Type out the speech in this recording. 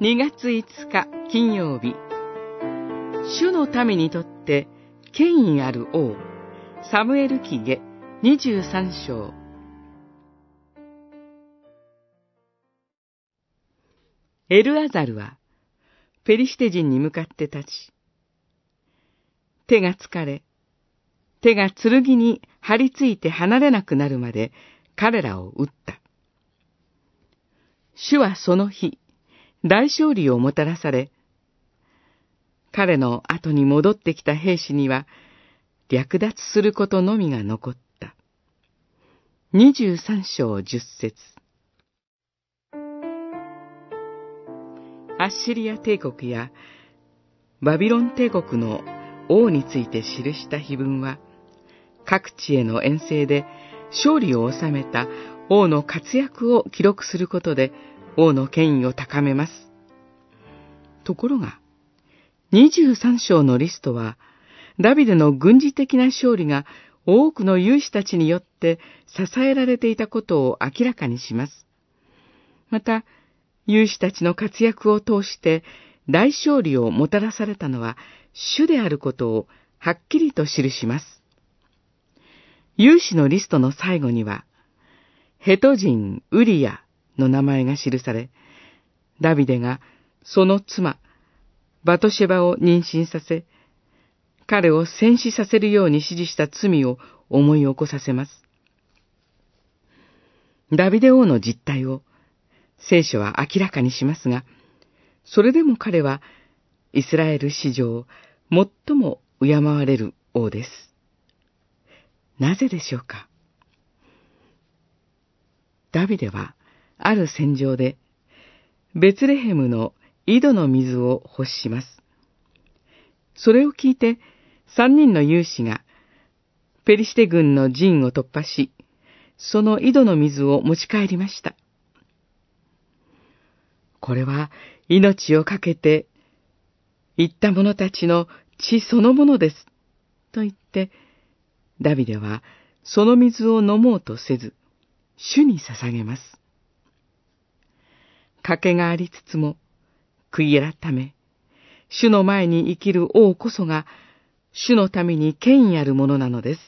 2月5日金曜日主の民にとって権威ある王サムエル記下23章エルアザルはペリシテ人に向かって立ち手が疲れ手が剣に張り付いて離れなくなるまで彼らを撃った。主はその日、大勝利をもたらされ、彼の後に戻ってきた兵士には、略奪することのみが残った。二十三章十節アッシリア帝国やバビロン帝国の王について記した碑文は、各地への遠征で勝利を収めた王の活躍を記録することで王の権威を高めます。ところが、23章のリストは、ダビデの軍事的な勝利が多くの勇士たちによって支えられていたことを明らかにします。また、勇士たちの活躍を通して大勝利をもたらされたのは主であることをはっきりと記します。勇士のリストの最後には、ヘト人ウリアの名前が記され、ダビデがその妻、バトシェバを妊娠させ、彼を戦死させるように指示した罪を思い起こさせます。ダビデ王の実態を聖書は明らかにしますが、それでも彼はイスラエル史上最も敬われる王です。なぜでしょうか？ダビデは、ある戦場で、ベツレヘムの井戸の水を欲します。それを聞いて、三人の勇士が、ペリシテ軍の陣を突破し、その井戸の水を持ち帰りました。これは命を懸けて、行った者たちの血そのものです。と言って、ダビデはその水を飲もうとせず、主に捧げます。賭けがありつつも、悔い改め、主の前に生きる王こそが、主のために権威あるものなのです。